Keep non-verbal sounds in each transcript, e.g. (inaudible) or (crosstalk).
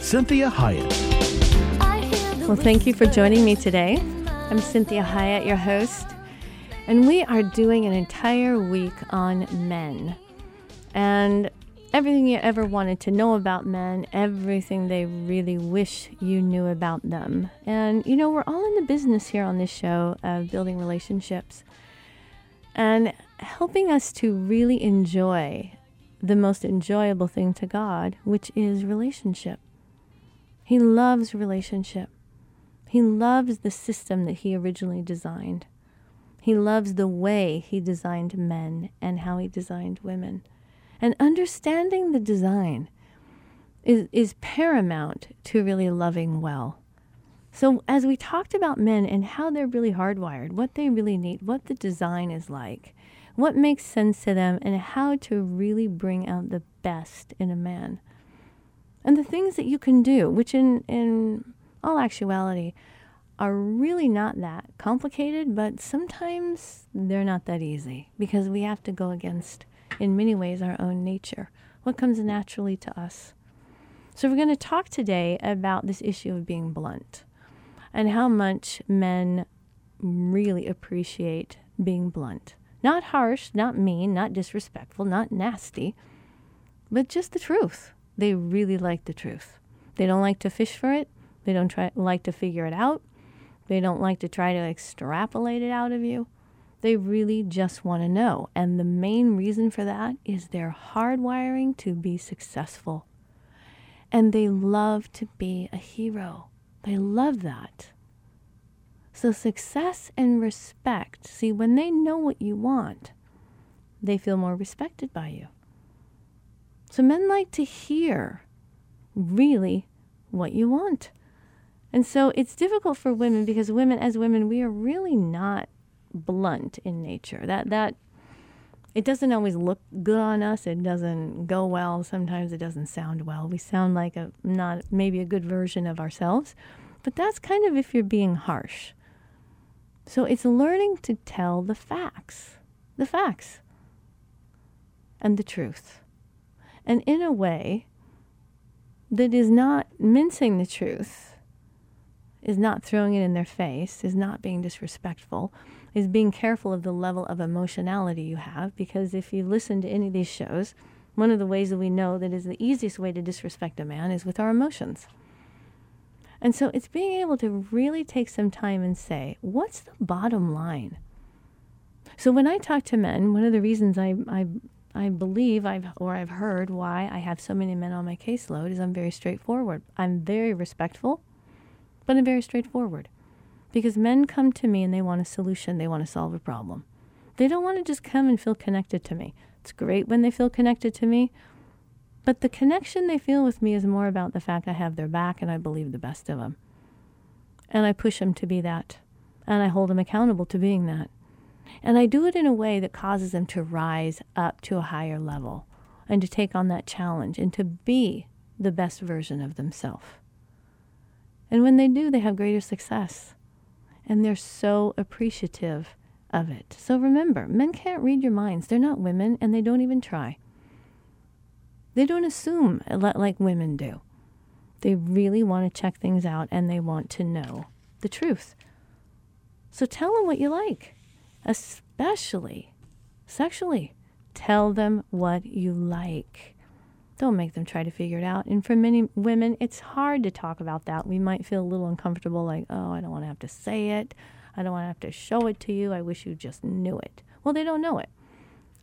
Cinthia Hiett. Well, thank you for joining me today. I'm Cinthia Hiett, your host, and we are doing an entire week on men and everything you ever wanted to know about men, everything they really wish you knew about them. And, you know, we're all in the business here on this show of building relationships and helping us to really enjoy the most enjoyable thing to God, which is relationship. He loves relationship. He loves the system that he originally designed. He loves the way he designed men and how he designed women. And understanding the design is, is paramount to really loving well. So, as we talked about men and how they're really hardwired, what they really need, what the design is like, what makes sense to them, and how to really bring out the best in a man. And the things that you can do, which in, in all actuality are really not that complicated, but sometimes they're not that easy because we have to go against, in many ways, our own nature, what comes naturally to us. So, we're going to talk today about this issue of being blunt and how much men really appreciate being blunt. Not harsh, not mean, not disrespectful, not nasty, but just the truth. They really like the truth. They don't like to fish for it. They don't try like to figure it out. They don't like to try to extrapolate it out of you. They really just want to know. And the main reason for that is their hardwiring to be successful. And they love to be a hero. They love that. So, success and respect see, when they know what you want, they feel more respected by you. So, men like to hear really what you want. And so it's difficult for women because women, as women, we are really not blunt in nature. That that it doesn't always look good on us. It doesn't go well. Sometimes it doesn't sound well. We sound like a not maybe a good version of ourselves. But that's kind of if you're being harsh. So it's learning to tell the facts, the facts, and the truth. And in a way that is not mincing the truth, is not throwing it in their face, is not being disrespectful, is being careful of the level of emotionality you have. Because if you listen to any of these shows, one of the ways that we know that is the easiest way to disrespect a man is with our emotions. And so it's being able to really take some time and say, what's the bottom line? So when I talk to men, one of the reasons I, I, I believe I've or I've heard why I have so many men on my caseload is I'm very straightforward. I'm very respectful but I'm very straightforward. Because men come to me and they want a solution, they want to solve a problem. They don't want to just come and feel connected to me. It's great when they feel connected to me, but the connection they feel with me is more about the fact I have their back and I believe the best of them. And I push them to be that. And I hold them accountable to being that. And I do it in a way that causes them to rise up to a higher level and to take on that challenge and to be the best version of themselves. And when they do, they have greater success. And they're so appreciative of it. So remember, men can't read your minds. They're not women, and they don't even try. They don't assume like women do. They really want to check things out and they want to know the truth. So tell them what you like, especially sexually. Tell them what you like. Don't make them try to figure it out. And for many women, it's hard to talk about that. We might feel a little uncomfortable, like, oh, I don't want to have to say it. I don't want to have to show it to you. I wish you just knew it. Well, they don't know it.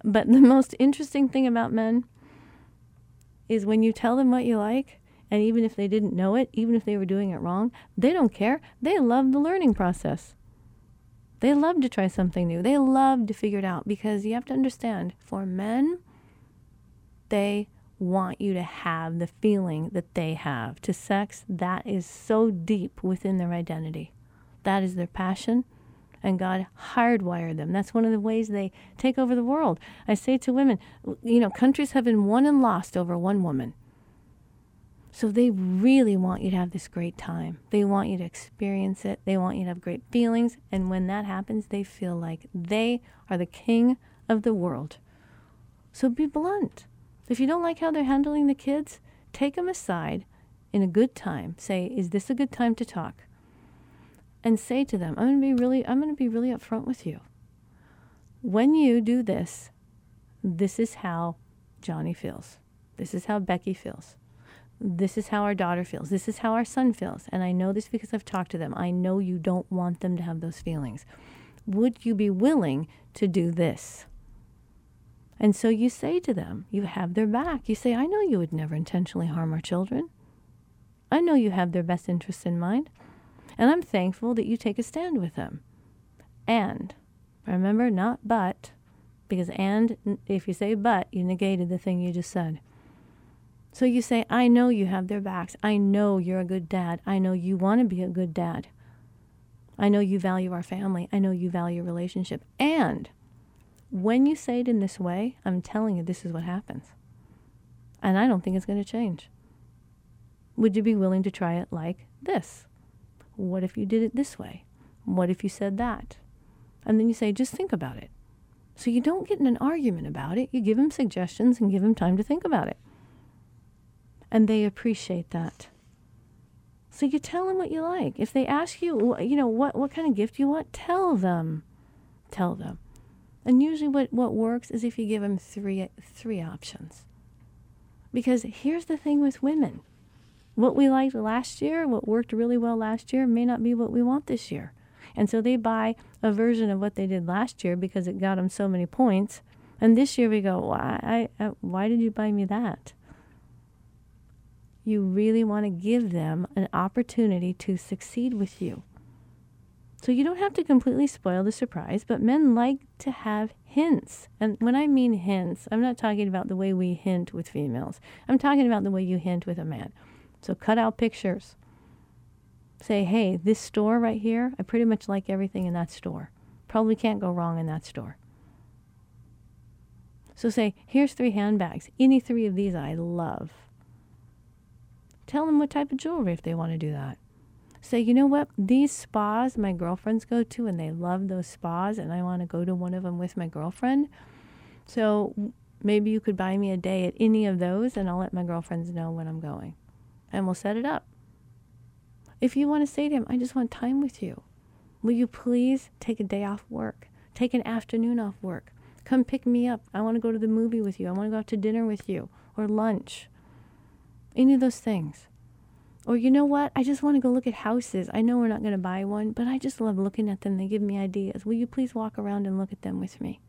But the (laughs) most interesting thing about men is when you tell them what you like, and even if they didn't know it, even if they were doing it wrong, they don't care. They love the learning process. They love to try something new. They love to figure it out because you have to understand for men, they want you to have the feeling that they have to sex that is so deep within their identity. That is their passion, and God hardwired them. That's one of the ways they take over the world. I say to women, you know, countries have been won and lost over one woman. So they really want you to have this great time. They want you to experience it. They want you to have great feelings. And when that happens, they feel like they are the king of the world. So be blunt. If you don't like how they're handling the kids, take them aside in a good time. Say, "Is this a good time to talk?" And say to them, "I'm going to be really I'm going to be really upfront with you. When you do this, this is how Johnny feels. This is how Becky feels this is how our daughter feels. This is how our son feels. And I know this because I've talked to them. I know you don't want them to have those feelings. Would you be willing to do this? And so you say to them, you have their back. You say, I know you would never intentionally harm our children. I know you have their best interests in mind. And I'm thankful that you take a stand with them. And remember, not but, because and, if you say but, you negated the thing you just said. So you say, I know you have their backs. I know you're a good dad. I know you want to be a good dad. I know you value our family. I know you value relationship. And when you say it in this way, I'm telling you, this is what happens. And I don't think it's going to change. Would you be willing to try it like this? What if you did it this way? What if you said that? And then you say, just think about it. So you don't get in an argument about it. You give them suggestions and give them time to think about it and they appreciate that. So you tell them what you like. If they ask you, you know, what, what kind of gift you want, tell them. Tell them. And usually what, what works is if you give them three, three options. Because here's the thing with women. What we liked last year, what worked really well last year, may not be what we want this year. And so they buy a version of what they did last year because it got them so many points. And this year we go, why, I, I, why did you buy me that? You really want to give them an opportunity to succeed with you. So you don't have to completely spoil the surprise, but men like to have hints. And when I mean hints, I'm not talking about the way we hint with females. I'm talking about the way you hint with a man. So cut out pictures. Say, hey, this store right here, I pretty much like everything in that store. Probably can't go wrong in that store. So say, here's three handbags. Any three of these I love. Tell them what type of jewelry if they want to do that. Say, you know what? These spas my girlfriends go to, and they love those spas, and I want to go to one of them with my girlfriend. So maybe you could buy me a day at any of those, and I'll let my girlfriends know when I'm going. And we'll set it up. If you want to say to him, I just want time with you, will you please take a day off work? Take an afternoon off work. Come pick me up. I want to go to the movie with you. I want to go out to dinner with you or lunch. Any of those things. Or you know what? I just want to go look at houses. I know we're not going to buy one, but I just love looking at them. They give me ideas. Will you please walk around and look at them with me?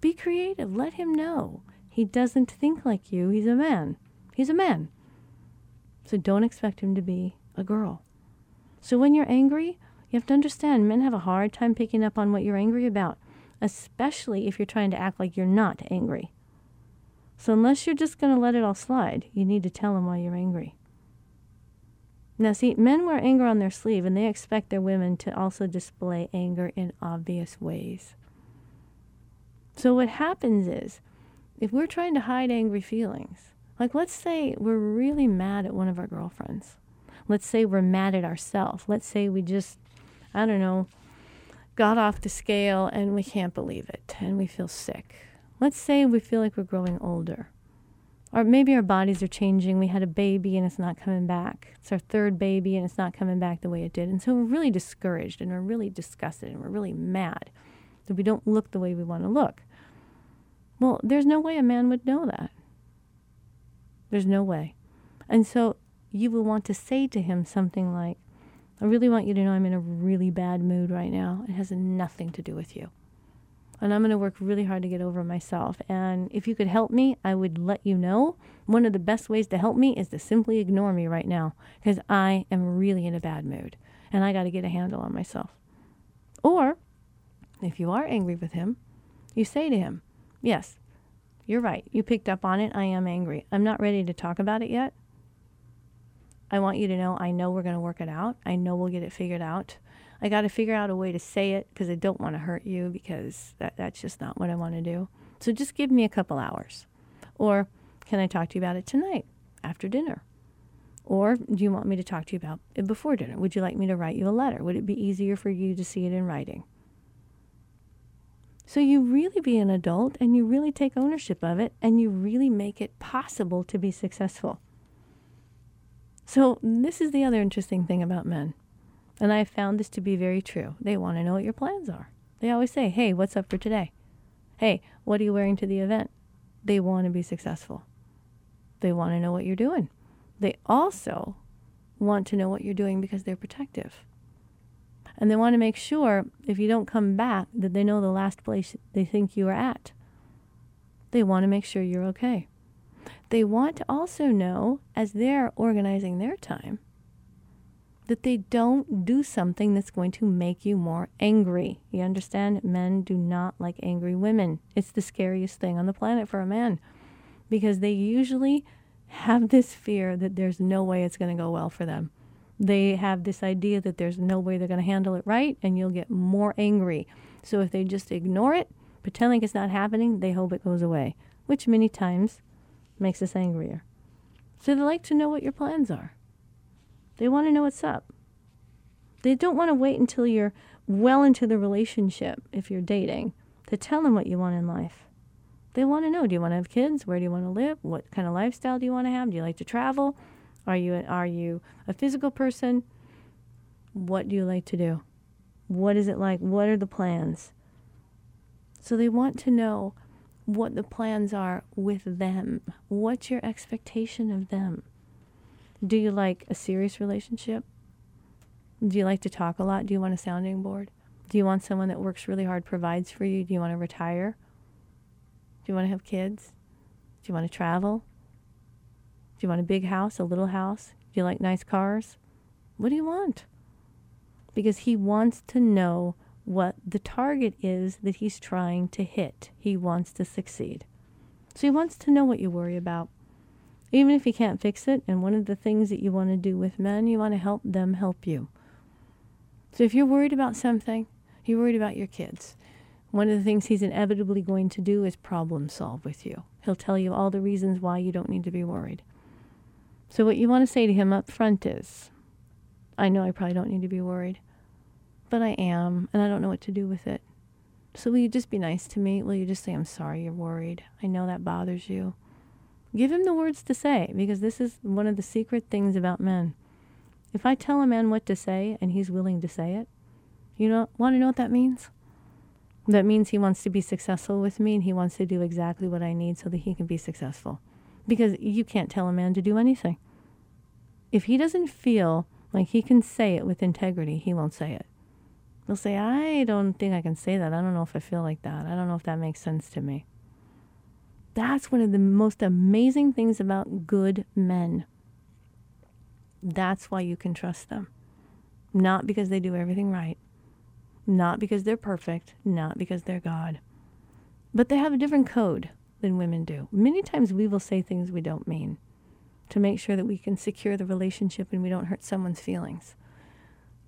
Be creative. Let him know. He doesn't think like you. He's a man. He's a man. So don't expect him to be a girl. So when you're angry, you have to understand men have a hard time picking up on what you're angry about, especially if you're trying to act like you're not angry. So unless you're just going to let it all slide, you need to tell them why you're angry. Now, see, men wear anger on their sleeve and they expect their women to also display anger in obvious ways. So, what happens is, if we're trying to hide angry feelings, like let's say we're really mad at one of our girlfriends, let's say we're mad at ourselves, let's say we just, I don't know, got off the scale and we can't believe it and we feel sick Let's say we feel like we're growing older. Or maybe our bodies are changing. We had a baby and it's not coming back. It's our third baby and it's not coming back the way it did. And so we're really discouraged and we're really disgusted and we're really mad that we don't look the way we want to look. Well, there's no way a man would know that. There's no way. And so you will want to say to him something like, I really want you to know I'm in a really bad mood right now. It has nothing to do with you and I'm going to work really hard to get over myself. And if you could help me, I would let you know. One of the best ways to help me is to simply ignore me right now because I am really in a bad mood and I got to get a handle on myself. Or if you are angry with him, you say to him, Yes, you're right. You picked up on it. I am angry. I'm not ready to talk about it yet. I want you to know I know we're going to work it out. I know we'll get it figured out. I got to figure out a way to say it because I don't want to hurt you because that, that's just not what I want to do. So just give me a couple hours. Or can I talk to you about it tonight after dinner? Or do you want me to talk to you about it before dinner? Would you like me to write you a letter? Would it be easier for you to see it in writing? So you really be an adult and you really take ownership of it and you really make it possible to be successful. So, this is the other interesting thing about men. And I've found this to be very true. They want to know what your plans are. They always say, Hey, what's up for today? Hey, what are you wearing to the event? They want to be successful. They want to know what you're doing. They also want to know what you're doing because they're protective. And they want to make sure if you don't come back that they know the last place they think you are at. They want to make sure you're okay. They want to also know, as they're organizing their time, that they don't do something that's going to make you more angry. You understand? Men do not like angry women. It's the scariest thing on the planet for a man because they usually have this fear that there's no way it's going to go well for them. They have this idea that there's no way they're going to handle it right and you'll get more angry. So if they just ignore it, pretend like it's not happening, they hope it goes away, which many times makes us angrier. So they like to know what your plans are. They want to know what's up. They don't want to wait until you're well into the relationship, if you're dating, to tell them what you want in life. They want to know do you want to have kids? Where do you want to live? What kind of lifestyle do you want to have? Do you like to travel? Are you, are you a physical person? What do you like to do? What is it like? What are the plans? So they want to know what the plans are with them. What's your expectation of them? Do you like a serious relationship? Do you like to talk a lot? Do you want a sounding board? Do you want someone that works really hard, provides for you? Do you want to retire? Do you want to have kids? Do you want to travel? Do you want a big house, a little house? Do you like nice cars? What do you want? Because he wants to know what the target is that he's trying to hit. He wants to succeed. So he wants to know what you worry about. Even if you can't fix it, and one of the things that you want to do with men, you want to help them help you. So if you're worried about something, you're worried about your kids. One of the things he's inevitably going to do is problem solve with you. He'll tell you all the reasons why you don't need to be worried. So what you want to say to him up front is, I know I probably don't need to be worried but I am, and I don't know what to do with it. So will you just be nice to me? Will you just say, I'm sorry you're worried? I know that bothers you. Give him the words to say, because this is one of the secret things about men. If I tell a man what to say and he's willing to say it, you know, want to know what that means? That means he wants to be successful with me and he wants to do exactly what I need so that he can be successful. Because you can't tell a man to do anything. If he doesn't feel like he can say it with integrity, he won't say it. He'll say, I don't think I can say that. I don't know if I feel like that. I don't know if that makes sense to me. That's one of the most amazing things about good men. That's why you can trust them. Not because they do everything right, not because they're perfect, not because they're God. But they have a different code than women do. Many times we will say things we don't mean to make sure that we can secure the relationship and we don't hurt someone's feelings.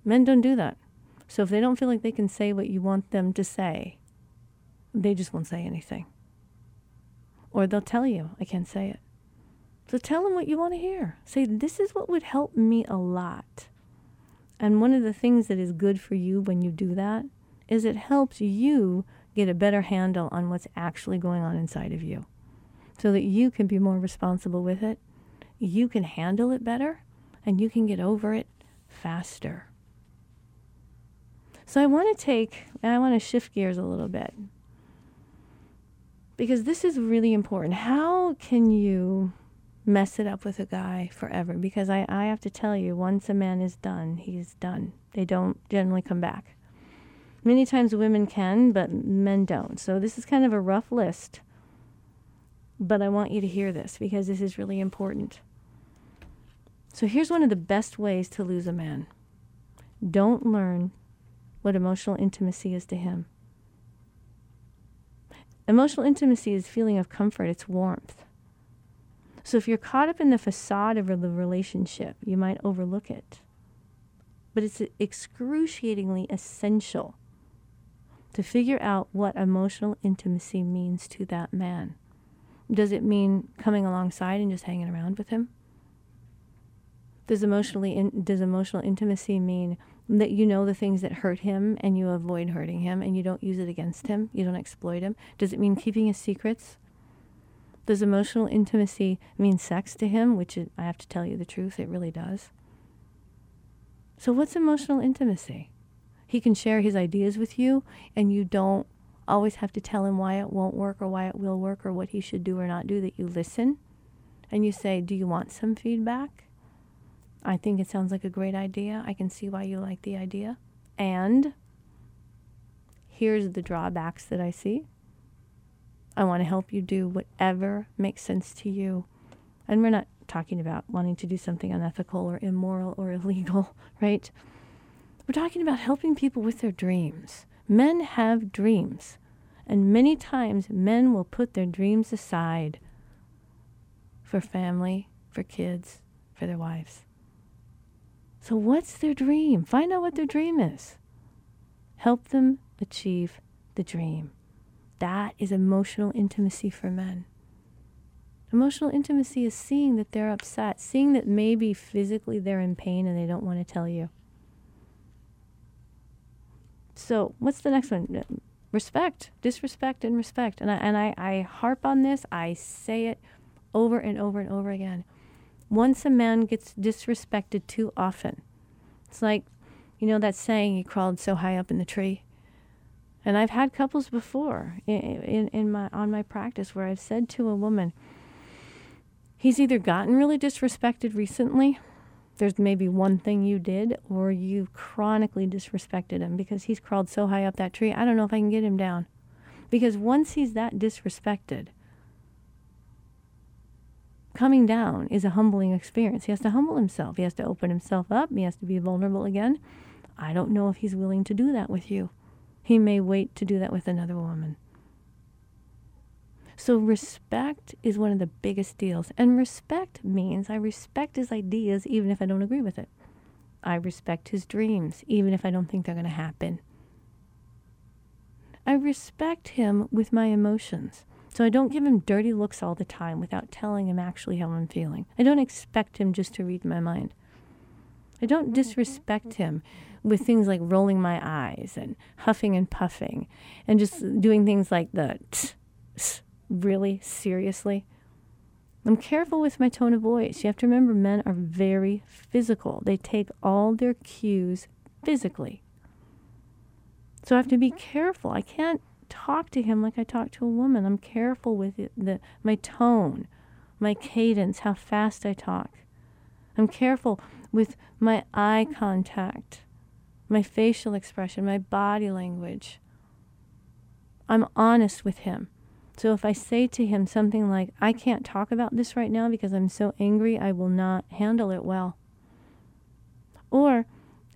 Men don't do that. So if they don't feel like they can say what you want them to say, they just won't say anything. Or they'll tell you, I can't say it. So tell them what you want to hear. Say, this is what would help me a lot. And one of the things that is good for you when you do that is it helps you get a better handle on what's actually going on inside of you so that you can be more responsible with it. You can handle it better and you can get over it faster. So I want to take, and I want to shift gears a little bit because this is really important. How can you mess it up with a guy forever? Because I, I have to tell you, once a man is done, he's done. They don't generally come back. Many times women can, but men don't. So this is kind of a rough list. But I want you to hear this because this is really important. So here's one of the best ways to lose a man don't learn what emotional intimacy is to him. Emotional intimacy is feeling of comfort, it's warmth. So if you're caught up in the facade of the relationship, you might overlook it. But it's excruciatingly essential to figure out what emotional intimacy means to that man. Does it mean coming alongside and just hanging around with him? Does emotionally in, does emotional intimacy mean that you know the things that hurt him and you avoid hurting him and you don't use it against him, you don't exploit him? Does it mean keeping his secrets? Does emotional intimacy mean sex to him? Which I have to tell you the truth, it really does. So, what's emotional intimacy? He can share his ideas with you, and you don't always have to tell him why it won't work or why it will work or what he should do or not do, that you listen and you say, Do you want some feedback? I think it sounds like a great idea. I can see why you like the idea. And here's the drawbacks that I see. I want to help you do whatever makes sense to you. And we're not talking about wanting to do something unethical or immoral or (laughs) illegal, right? We're talking about helping people with their dreams. Men have dreams, and many times men will put their dreams aside for family, for kids, for their wives. So, what's their dream? Find out what their dream is. Help them achieve the dream. That is emotional intimacy for men. Emotional intimacy is seeing that they're upset, seeing that maybe physically they're in pain and they don't want to tell you. So, what's the next one? Respect, disrespect, and respect. And I, and I, I harp on this, I say it over and over and over again. Once a man gets disrespected too often, it's like, you know, that saying, he crawled so high up in the tree. And I've had couples before in, in, in my, on my practice where I've said to a woman, he's either gotten really disrespected recently there's maybe one thing you did or you chronically disrespected him because he's crawled so high up that tree. I don't know if I can get him down. Because once he's that disrespected, coming down is a humbling experience. He has to humble himself. He has to open himself up. He has to be vulnerable again. I don't know if he's willing to do that with you. He may wait to do that with another woman. So, respect is one of the biggest deals. And respect means I respect his ideas even if I don't agree with it. I respect his dreams even if I don't think they're going to happen. I respect him with my emotions. So I don't give him dirty looks all the time without telling him actually how I'm feeling. I don't expect him just to read my mind. I don't oh, disrespect him with things like rolling my eyes and huffing and puffing and just doing things like the tss, tss, really seriously. I'm careful with my tone of voice. You have to remember men are very physical. They take all their cues physically. So I have to be careful. I can't talk to him like I talk to a woman. I'm careful with it, the my tone, my cadence, how fast I talk. I'm careful with my eye contact, my facial expression, my body language. I'm honest with him. So if I say to him something like, I can't talk about this right now because I'm so angry, I will not handle it well. Or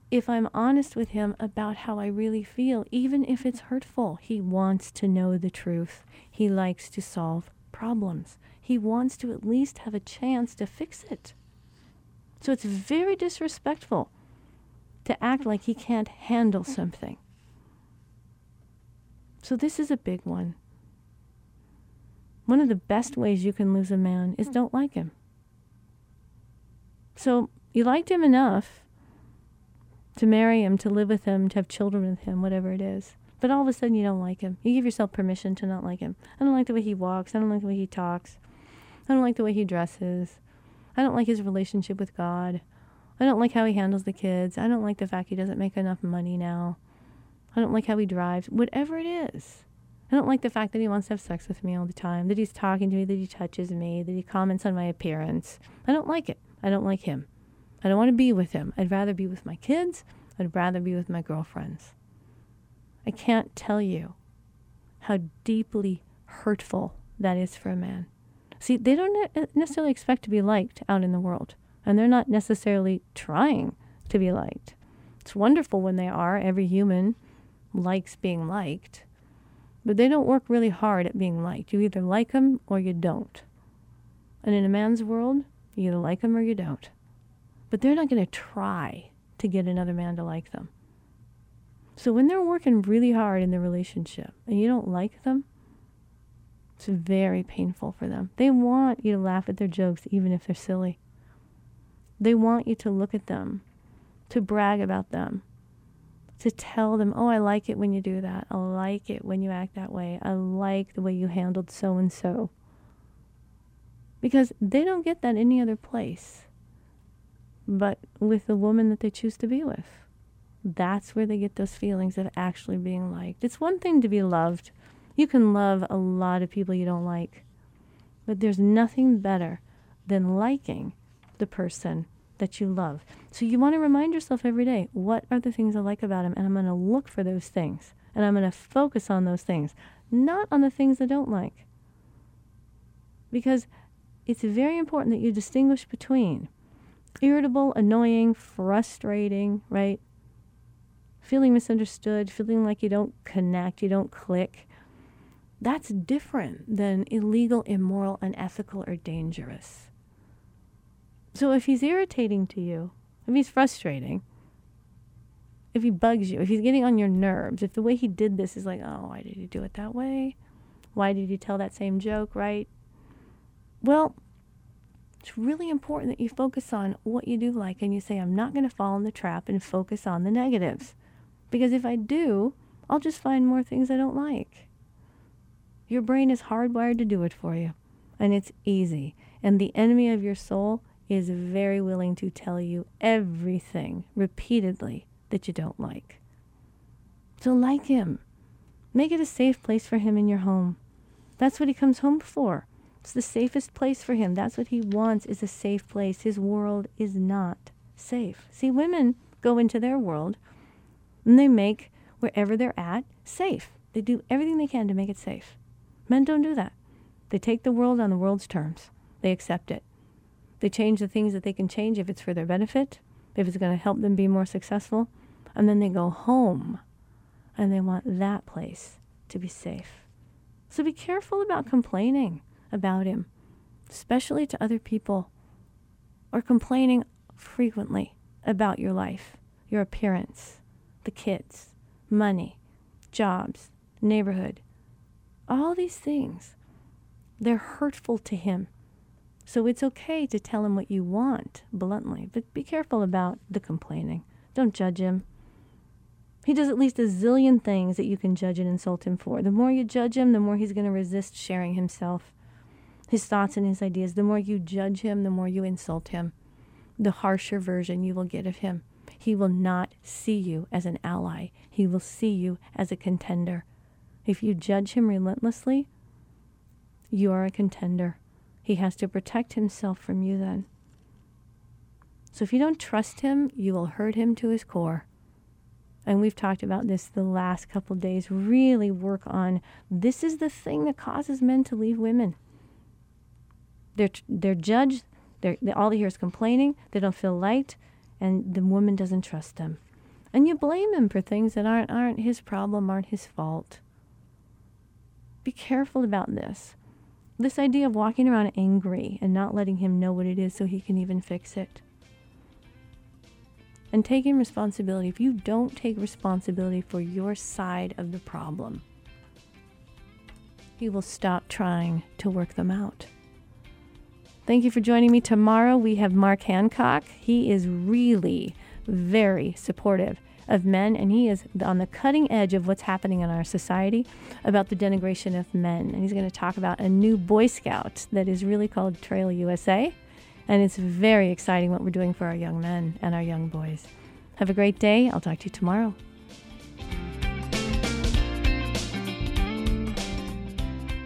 if I'm honest with him about how I really feel, even if it's hurtful, he wants to know the truth. He likes to solve problems. He wants to at least have a chance to fix it. So it's very disrespectful to act like he can't handle something. So this is a big one. One of the best ways you can lose a man is don't like him. So you liked him enough to marry him, to live with him, to have children with him, whatever it is. But all of a sudden you don't like him. You give yourself permission to not like him. I don't like the way he walks. I don't like the way he talks. I don't like the way he dresses. I don't like his relationship with God. I don't like how he handles the kids. I don't like the fact he doesn't make enough money now. I don't like how he drives. Whatever it is. I don't like the fact that he wants to have sex with me all the time, that he's talking to me, that he touches me, that he comments on my appearance. I don't like it. I don't like him. I don't want to be with him. I'd rather be with my kids. I'd rather be with my girlfriends. I can't tell you how deeply hurtful that is for a man. See, they don't uh, necessarily expect to be liked out in the world, and they're not necessarily trying to be liked. It's wonderful when they are. Every human likes being liked. but they don't work really hard at being liked. You either like them or you don't. And in a man's world, you either like them or you don't. But they're not going to try to get another man to like them. So when they're working really hard in the relationship and you don't like them, it's very painful for them. They want you to laugh at their jokes, even if they're silly. They want you to look at them, to brag about them, to tell them, oh, I like it when you do that. I like it when you act that way. I like the way you handled so and so. Because they don't get that any other place but with the woman that they choose to be with. That's where they get those feelings of actually being liked. It's one thing to be loved. You can love a lot of people you don't like, but there's nothing better than liking the person that you love. So you want to remind yourself every day what are the things I like about him? And I'm going to look for those things. And I'm going to focus on those things, not on the things I don't like. Because it's very important that you distinguish between irritable, annoying, frustrating, right? Feeling misunderstood, feeling like you don't connect, you don't click. That's different than illegal, immoral, unethical, or dangerous. So if he's irritating to you, if he's frustrating, if he bugs you, if he's getting on your nerves, if the way he did this is like, oh, why did he do it that way? Why did he tell that same joke, right? Well, it's really important that you focus on what you do like and you say, I'm not going to fall in the trap and focus on the negatives. Because if I do, I'll just find more things I don't like. Your brain is hardwired to do it for you, and it's easy. And the enemy of your soul is very willing to tell you everything repeatedly that you don't like. So, like him, make it a safe place for him in your home. That's what he comes home for. It's the safest place for him. That's what he wants is a safe place. His world is not safe. See, women go into their world and they make wherever they're at safe. They do everything they can to make it safe. Men don't do that. They take the world on the world's terms. They accept it. They change the things that they can change if it's for their benefit, if it's going to help them be more successful, and then they go home and they want that place to be safe. So be careful about complaining about him, especially to other people, or complaining frequently about your life, your appearance, the kids, money, jobs, neighborhood. All these things, they're hurtful to him. So it's okay to tell him what you want bluntly, but be careful about the complaining. Don't judge him. He does at least a zillion things that you can judge and insult him for. The more you judge him, the more he's going to resist sharing himself his thoughts and his ideas. The more you judge him, the more you insult him, the harsher version you will get of him. He will not see you as an ally, he will see you as a contender. If you judge him relentlessly, you are a contender. He has to protect himself from you then. So if you don't trust him, you will hurt him to his core. And we've talked about this the last couple days. Really work on this is the thing that causes men to leave women. They're they're judged. They're, they, all they hear is complaining. They don't feel liked, and the woman doesn't trust them. And you blame him for things that aren't aren't his problem, aren't his fault. Be careful about this. This idea of walking around angry and not letting him know what it is so he can even fix it. And taking responsibility. If you don't take responsibility for your side of the problem, he will stop trying to work them out. Thank you for joining me. Tomorrow we have Mark Hancock. He is really very supportive of men, and he is on the cutting edge of what's happening in our society about the denigration of men. And he's going to talk about a new Boy Scout that is really called Trail USA. And it's very exciting what we're doing for our young men and our young boys. Have a great day. I'll talk to you tomorrow.